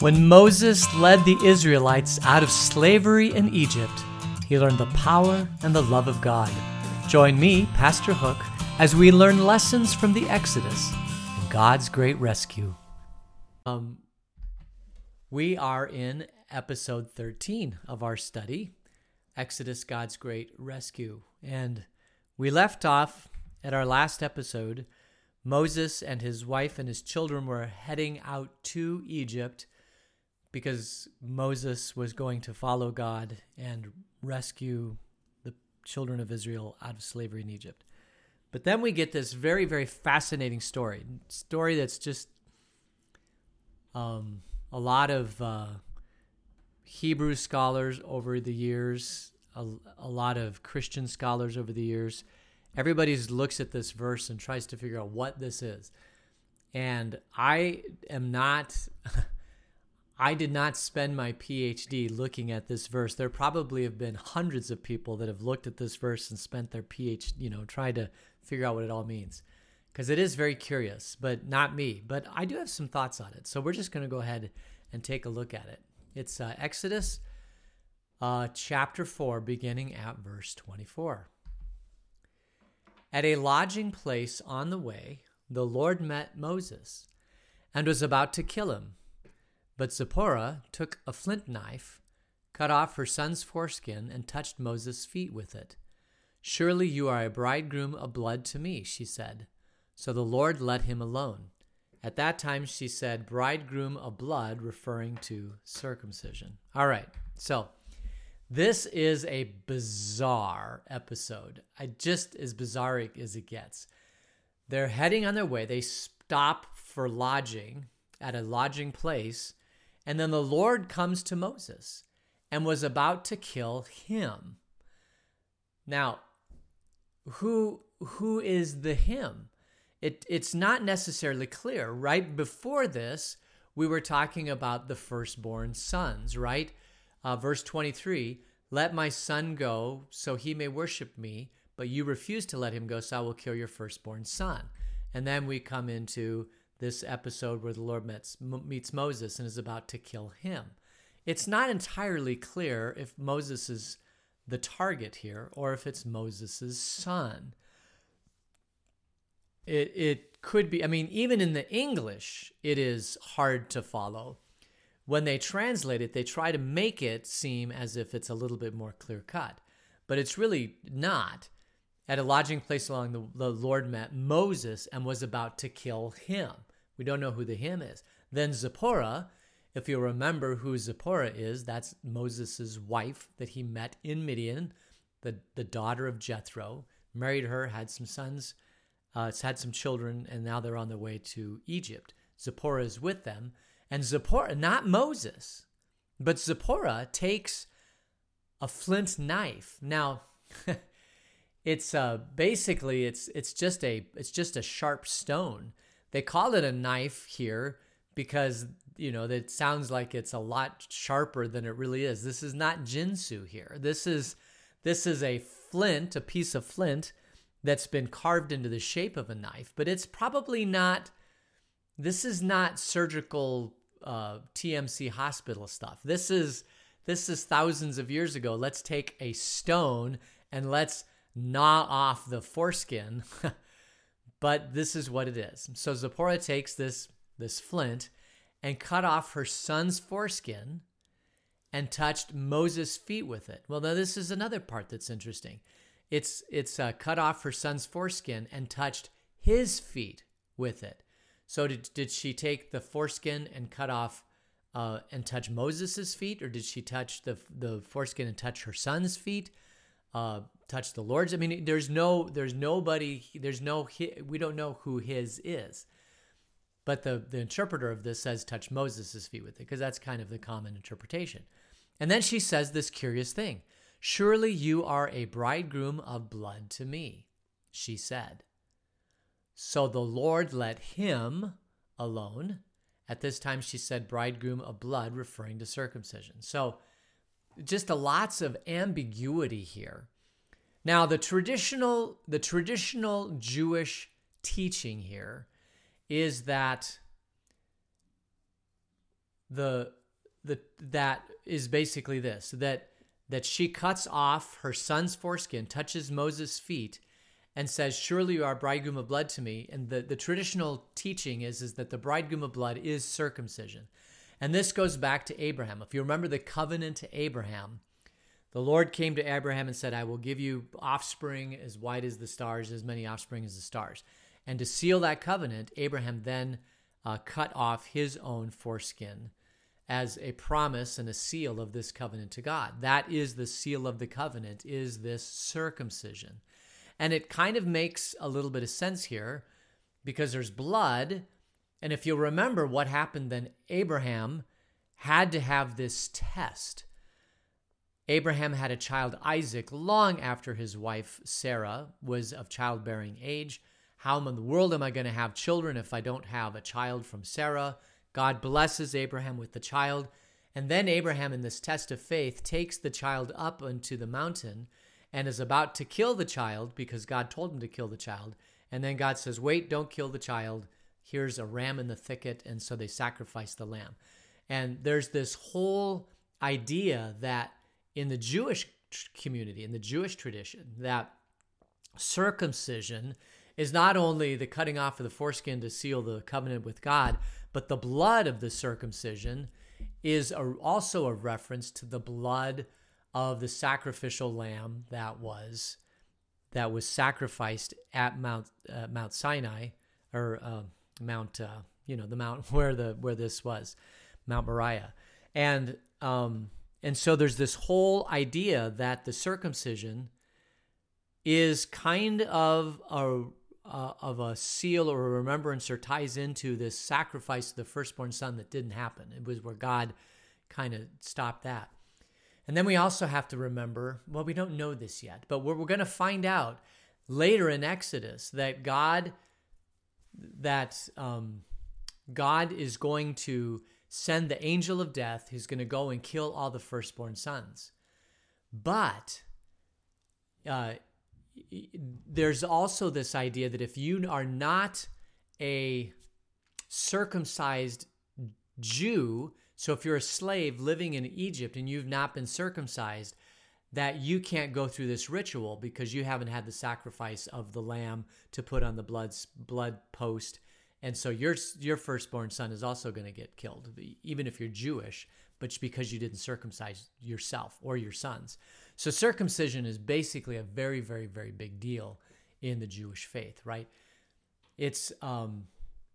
When Moses led the Israelites out of slavery in Egypt, he learned the power and the love of God. Join me, Pastor Hook, as we learn lessons from the Exodus and God's great rescue. Um, we are in episode 13 of our study, Exodus God's Great Rescue. And we left off at our last episode. Moses and his wife and his children were heading out to Egypt because Moses was going to follow God and rescue the children of Israel out of slavery in Egypt. But then we get this very, very fascinating story. Story that's just um, a lot of uh, Hebrew scholars over the years, a, a lot of Christian scholars over the years. Everybody looks at this verse and tries to figure out what this is. And I am not. I did not spend my PhD looking at this verse. There probably have been hundreds of people that have looked at this verse and spent their PhD, you know, trying to figure out what it all means. Because it is very curious, but not me. But I do have some thoughts on it. So we're just going to go ahead and take a look at it. It's uh, Exodus uh, chapter 4, beginning at verse 24. At a lodging place on the way, the Lord met Moses and was about to kill him. But Zipporah took a flint knife, cut off her son's foreskin, and touched Moses' feet with it. Surely you are a bridegroom of blood to me, she said. So the Lord let him alone. At that time she said, bridegroom of blood, referring to circumcision. All right, so this is a bizarre episode. I just as bizarre as it gets. They're heading on their way. They stop for lodging at a lodging place and then the Lord comes to Moses and was about to kill him. Now, who who is the him? It it's not necessarily clear. Right before this, we were talking about the firstborn sons, right? Uh, verse 23 Let my son go so he may worship me, but you refuse to let him go, so I will kill your firstborn son. And then we come into this episode where the Lord meets, meets Moses and is about to kill him. It's not entirely clear if Moses is the target here or if it's Moses' son. It, it could be, I mean, even in the English, it is hard to follow. When they translate it, they try to make it seem as if it's a little bit more clear cut, but it's really not. At a lodging place along the, the Lord met Moses and was about to kill him. We don't know who the him is. Then Zipporah, if you remember who Zipporah is, that's Moses' wife that he met in Midian, the, the daughter of Jethro, married her, had some sons, uh, had some children, and now they're on their way to Egypt. Zipporah is with them. And Zipporah, not Moses, but Zipporah takes a flint knife. Now, it's uh, basically it's it's just a it's just a sharp stone they call it a knife here because you know it sounds like it's a lot sharper than it really is. This is not Ginsu here. This is this is a flint, a piece of flint that's been carved into the shape of a knife, but it's probably not. This is not surgical uh, TMC hospital stuff. This is this is thousands of years ago. Let's take a stone and let's gnaw off the foreskin But this is what it is. So Zipporah takes this, this flint and cut off her son's foreskin and touched Moses' feet with it. Well, now this is another part that's interesting. It's it's uh, cut off her son's foreskin and touched his feet with it. So did did she take the foreskin and cut off uh, and touch Moses' feet, or did she touch the the foreskin and touch her son's feet? Uh, touch the Lord's. I mean, there's no, there's nobody, there's no, we don't know who his is. But the, the interpreter of this says touch Moses' feet with it, because that's kind of the common interpretation. And then she says this curious thing Surely you are a bridegroom of blood to me, she said. So the Lord let him alone. At this time, she said bridegroom of blood, referring to circumcision. So just a lots of ambiguity here. Now, the traditional the traditional Jewish teaching here is that the the that is basically this that that she cuts off her son's foreskin, touches Moses' feet, and says, Surely you are bridegroom of blood to me. And the, the traditional teaching is, is that the bridegroom of blood is circumcision. And this goes back to Abraham. If you remember the covenant to Abraham, the Lord came to Abraham and said, I will give you offspring as white as the stars, as many offspring as the stars. And to seal that covenant, Abraham then uh, cut off his own foreskin as a promise and a seal of this covenant to God. That is the seal of the covenant, is this circumcision. And it kind of makes a little bit of sense here because there's blood. And if you'll remember what happened then, Abraham had to have this test. Abraham had a child, Isaac, long after his wife, Sarah, was of childbearing age. How in the world am I going to have children if I don't have a child from Sarah? God blesses Abraham with the child. And then Abraham, in this test of faith, takes the child up into the mountain and is about to kill the child because God told him to kill the child. And then God says, Wait, don't kill the child. Here's a ram in the thicket. And so they sacrifice the lamb. And there's this whole idea that in the Jewish community, in the Jewish tradition, that circumcision is not only the cutting off of the foreskin to seal the covenant with God, but the blood of the circumcision is a, also a reference to the blood of the sacrificial lamb that was that was sacrificed at Mount uh, Mount Sinai or uh, Mount uh, you know the mount where the where this was Mount Moriah. And um, and so there's this whole idea that the circumcision is kind of a uh, of a seal or a remembrance or ties into this sacrifice of the firstborn son that didn't happen. It was where God kind of stopped that. And then we also have to remember well, we don't know this yet, but we're, we're going to find out later in Exodus that God that um, God is going to send the angel of death who's going to go and kill all the firstborn sons. But uh, there's also this idea that if you are not a circumcised Jew, so if you're a slave living in Egypt and you've not been circumcised, that you can't go through this ritual because you haven't had the sacrifice of the lamb to put on the blood blood post, and so your your firstborn son is also going to get killed, even if you're Jewish, but because you didn't circumcise yourself or your sons. So circumcision is basically a very, very, very big deal in the Jewish faith, right? It's um,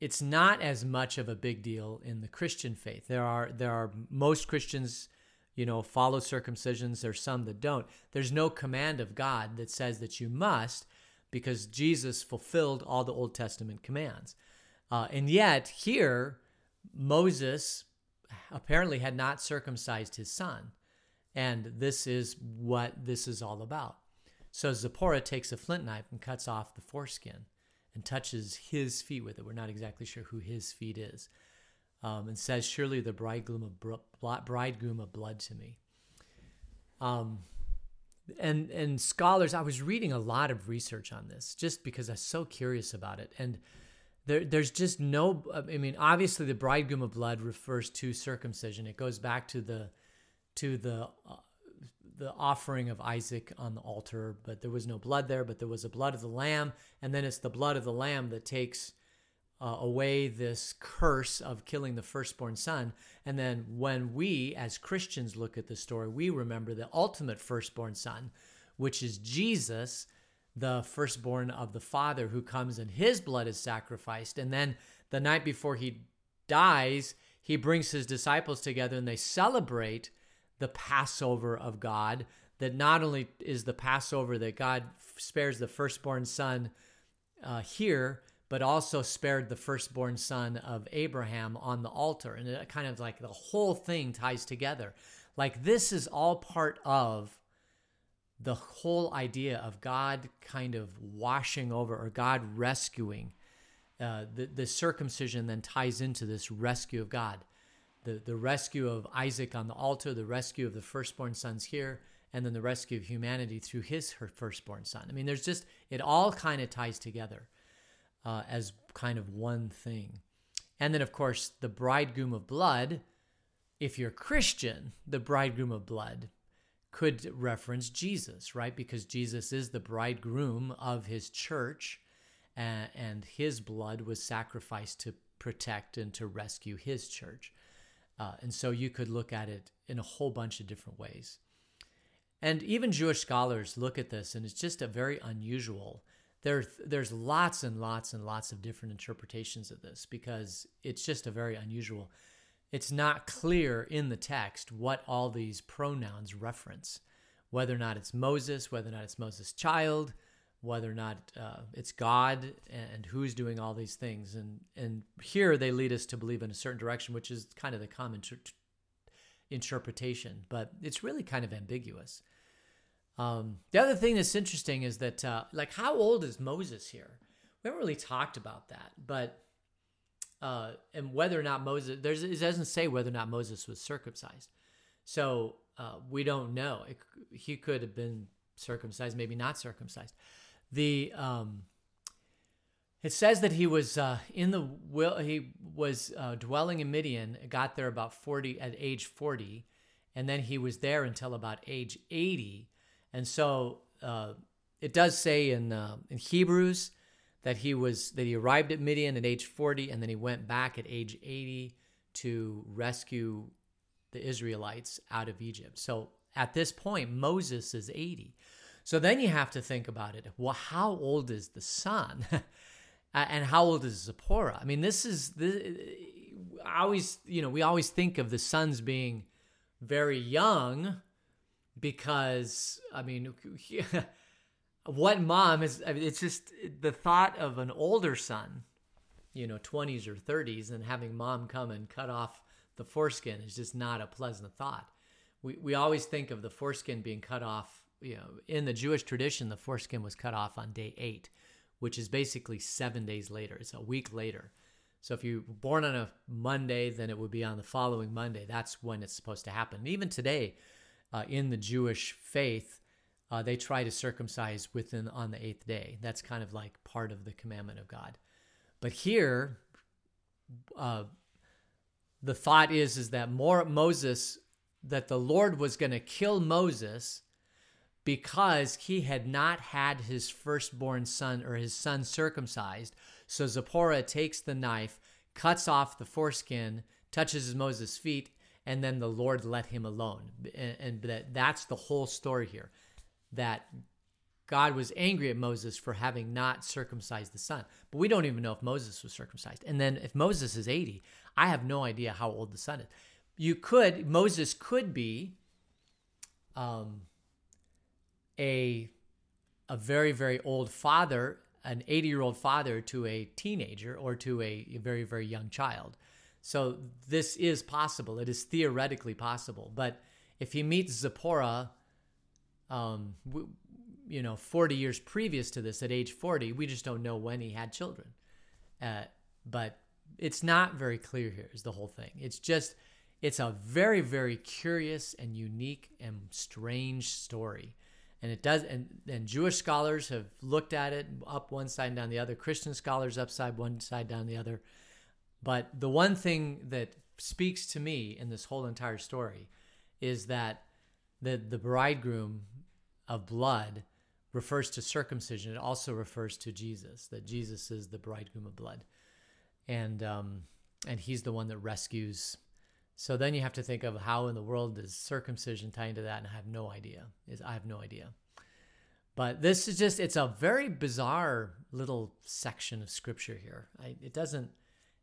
it's not as much of a big deal in the Christian faith. There are there are most Christians, you know, follow circumcisions. There's some that don't. There's no command of God that says that you must, because Jesus fulfilled all the Old Testament commands. Uh, and yet here, Moses apparently had not circumcised his son. And this is what this is all about. So Zipporah takes a flint knife and cuts off the foreskin and touches his feet with it. We're not exactly sure who his feet is. Um, and says, Surely the bridegroom of, bridegroom of blood to me. Um, and and scholars, I was reading a lot of research on this just because I was so curious about it. And there, there's just no. I mean, obviously, the bridegroom of blood refers to circumcision. It goes back to the to the uh, the offering of Isaac on the altar, but there was no blood there, but there was the blood of the lamb, and then it's the blood of the lamb that takes uh, away this curse of killing the firstborn son. And then when we as Christians look at the story, we remember the ultimate firstborn son, which is Jesus, the firstborn of the Father, who comes and his blood is sacrificed. And then the night before he dies, he brings his disciples together and they celebrate the Passover of God. That not only is the Passover that God spares the firstborn son uh, here, but also spared the firstborn son of Abraham on the altar. And it kind of like the whole thing ties together. Like this is all part of the whole idea of God kind of washing over or God rescuing. Uh, the, the circumcision then ties into this rescue of God the, the rescue of Isaac on the altar, the rescue of the firstborn sons here, and then the rescue of humanity through his firstborn son. I mean, there's just, it all kind of ties together uh, as kind of one thing. And then, of course, the bridegroom of blood if you're Christian, the bridegroom of blood could reference Jesus, right? Because Jesus is the bridegroom of his church, and, and his blood was sacrificed to protect and to rescue his church. Uh, and so you could look at it in a whole bunch of different ways. And even Jewish scholars look at this, and it's just a very unusual. There, there's lots and lots and lots of different interpretations of this because it's just a very unusual. It's not clear in the text what all these pronouns reference, whether or not it's Moses, whether or not it's Moses' child, whether or not uh, it's God, and who's doing all these things. And and here they lead us to believe in a certain direction, which is kind of the common tr- interpretation, but it's really kind of ambiguous. Um, the other thing that's interesting is that, uh, like, how old is Moses here? We haven't really talked about that, but uh, and whether or not Moses, there's it doesn't say whether or not Moses was circumcised, so uh, we don't know. It, he could have been circumcised, maybe not circumcised. The um, it says that he was uh, in the will. He was uh, dwelling in Midian. Got there about forty at age forty, and then he was there until about age eighty and so uh, it does say in uh, in Hebrews that he was that he arrived at Midian at age 40 and then he went back at age 80 to rescue the Israelites out of Egypt. So at this point Moses is 80. So then you have to think about it. Well, how old is the son? and how old is Zipporah? I mean, this is this, I always, you know, we always think of the sons being very young because I mean, what mom is? It's just the thought of an older son, you know, twenties or thirties, and having mom come and cut off the foreskin is just not a pleasant thought. We we always think of the foreskin being cut off. You know, in the Jewish tradition, the foreskin was cut off on day eight, which is basically seven days later. It's a week later. So if you were born on a Monday, then it would be on the following Monday. That's when it's supposed to happen. Even today, uh, in the Jewish faith, uh, they try to circumcise within on the eighth day. That's kind of like part of the commandment of God. But here, uh, the thought is is that more Moses that the Lord was going to kill Moses because he had not had his firstborn son or his son circumcised. So Zipporah takes the knife, cuts off the foreskin, touches Moses' feet, and then the Lord let him alone. And, and that that's the whole story here. That God was angry at Moses for having not circumcised the son. But we don't even know if Moses was circumcised. And then if Moses is 80, I have no idea how old the son is. You could, Moses could be um, a, a very, very old father, an 80 year old father to a teenager or to a, a very, very young child. So this is possible. It is theoretically possible. But if he meets Zipporah, um, you know, 40 years previous to this, at age 40, we just don't know when he had children. Uh, but it's not very clear here, is the whole thing. It's just, it's a very, very curious and unique and strange story. And it does, and, and Jewish scholars have looked at it up one side and down the other, Christian scholars upside one side down the other. But the one thing that speaks to me in this whole entire story is that the, the bridegroom of blood refers to circumcision. It also refers to Jesus, that Jesus is the bridegroom of blood. And, um, and he's the one that rescues. So then you have to think of how in the world does circumcision tie into that? And I have no idea. Is I have no idea. But this is just, it's a very bizarre little section of scripture here. I, it doesn't,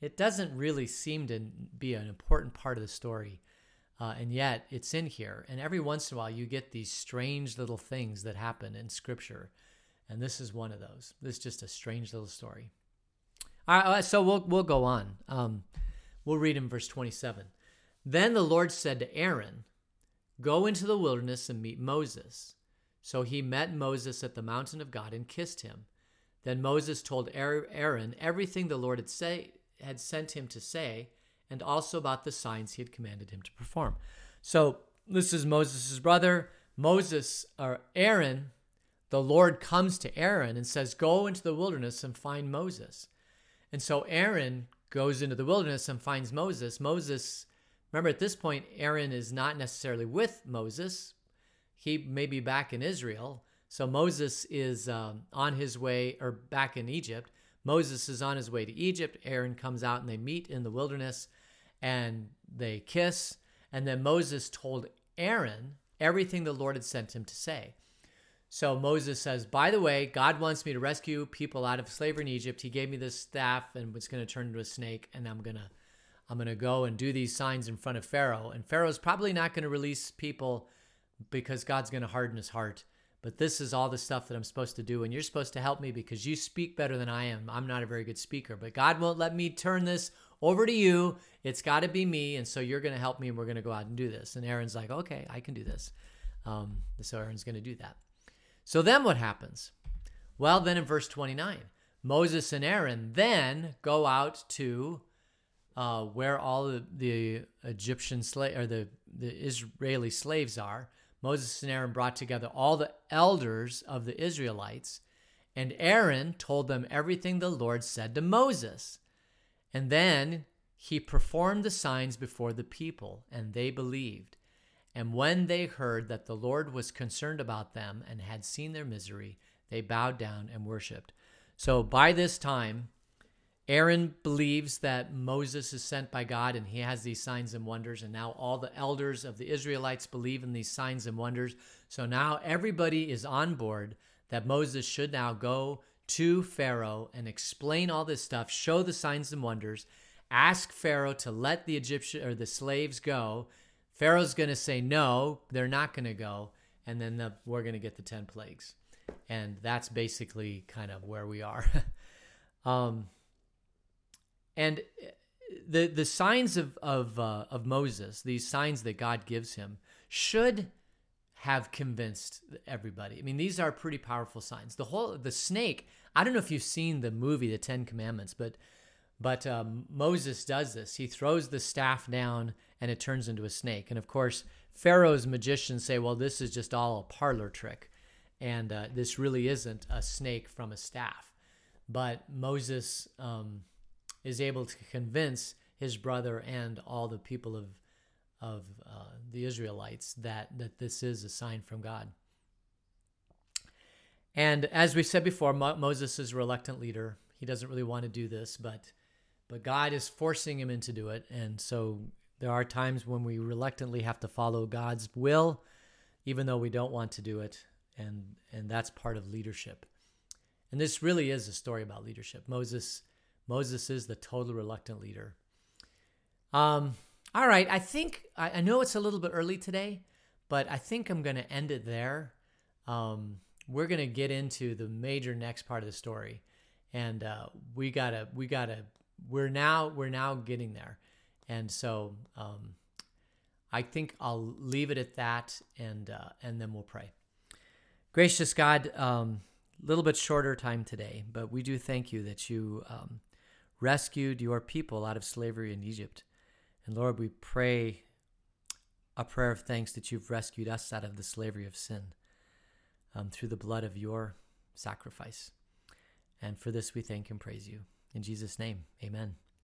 it doesn't really seem to be an important part of the story. Uh, and yet it's in here. And every once in a while, you get these strange little things that happen in scripture. And this is one of those. This is just a strange little story. All right, so we'll, we'll go on. Um, we'll read in verse 27. Then the Lord said to Aaron, Go into the wilderness and meet Moses. So he met Moses at the mountain of God and kissed him. Then Moses told Aaron everything the Lord had say, had sent him to say, and also about the signs he had commanded him to perform. So this is Moses' brother. Moses, or Aaron, the Lord comes to Aaron and says, Go into the wilderness and find Moses. And so Aaron goes into the wilderness and finds Moses. Moses Remember, at this point, Aaron is not necessarily with Moses. He may be back in Israel. So Moses is um, on his way, or back in Egypt. Moses is on his way to Egypt. Aaron comes out and they meet in the wilderness and they kiss. And then Moses told Aaron everything the Lord had sent him to say. So Moses says, By the way, God wants me to rescue people out of slavery in Egypt. He gave me this staff and it's going to turn into a snake, and I'm going to. I'm going to go and do these signs in front of Pharaoh. And Pharaoh's probably not going to release people because God's going to harden his heart. But this is all the stuff that I'm supposed to do. And you're supposed to help me because you speak better than I am. I'm not a very good speaker, but God won't let me turn this over to you. It's got to be me. And so you're going to help me and we're going to go out and do this. And Aaron's like, okay, I can do this. Um, so Aaron's going to do that. So then what happens? Well, then in verse 29, Moses and Aaron then go out to uh, where all the, the Egyptian slave or the, the Israeli slaves are. Moses and Aaron brought together all the elders of the Israelites, and Aaron told them everything the Lord said to Moses. And then he performed the signs before the people, and they believed. And when they heard that the Lord was concerned about them and had seen their misery, they bowed down and worshiped. So by this time, Aaron believes that Moses is sent by God and he has these signs and wonders. And now all the elders of the Israelites believe in these signs and wonders. So now everybody is on board that Moses should now go to Pharaoh and explain all this stuff, show the signs and wonders, ask Pharaoh to let the Egyptian or the slaves go Pharaoh's going to say no, they're not going to go, and then the, we're going to get the 10 plagues. And that's basically kind of where we are. um, and the the signs of of uh, of Moses, these signs that God gives him, should have convinced everybody. I mean, these are pretty powerful signs. The whole the snake. I don't know if you've seen the movie The Ten Commandments, but but um, Moses does this. He throws the staff down and it turns into a snake. And of course, Pharaoh's magicians say, well, this is just all a parlor trick. And uh, this really isn't a snake from a staff. But Moses um, is able to convince his brother and all the people of, of uh, the Israelites that, that this is a sign from God. And as we said before, Mo- Moses is a reluctant leader. He doesn't really want to do this, but but God is forcing him into do it. And so there are times when we reluctantly have to follow God's will, even though we don't want to do it. And, and that's part of leadership. And this really is a story about leadership. Moses, Moses is the total reluctant leader. Um, all right, I think I, I know it's a little bit early today, but I think I'm going to end it there. Um, we're going to get into the major next part of the story, and uh, we gotta we gotta we're now we're now getting there. And so um, I think I'll leave it at that, and uh, and then we'll pray. Gracious God, a um, little bit shorter time today, but we do thank you that you um, rescued your people out of slavery in Egypt. And Lord, we pray a prayer of thanks that you've rescued us out of the slavery of sin um, through the blood of your sacrifice. And for this we thank and praise you. In Jesus' name, amen.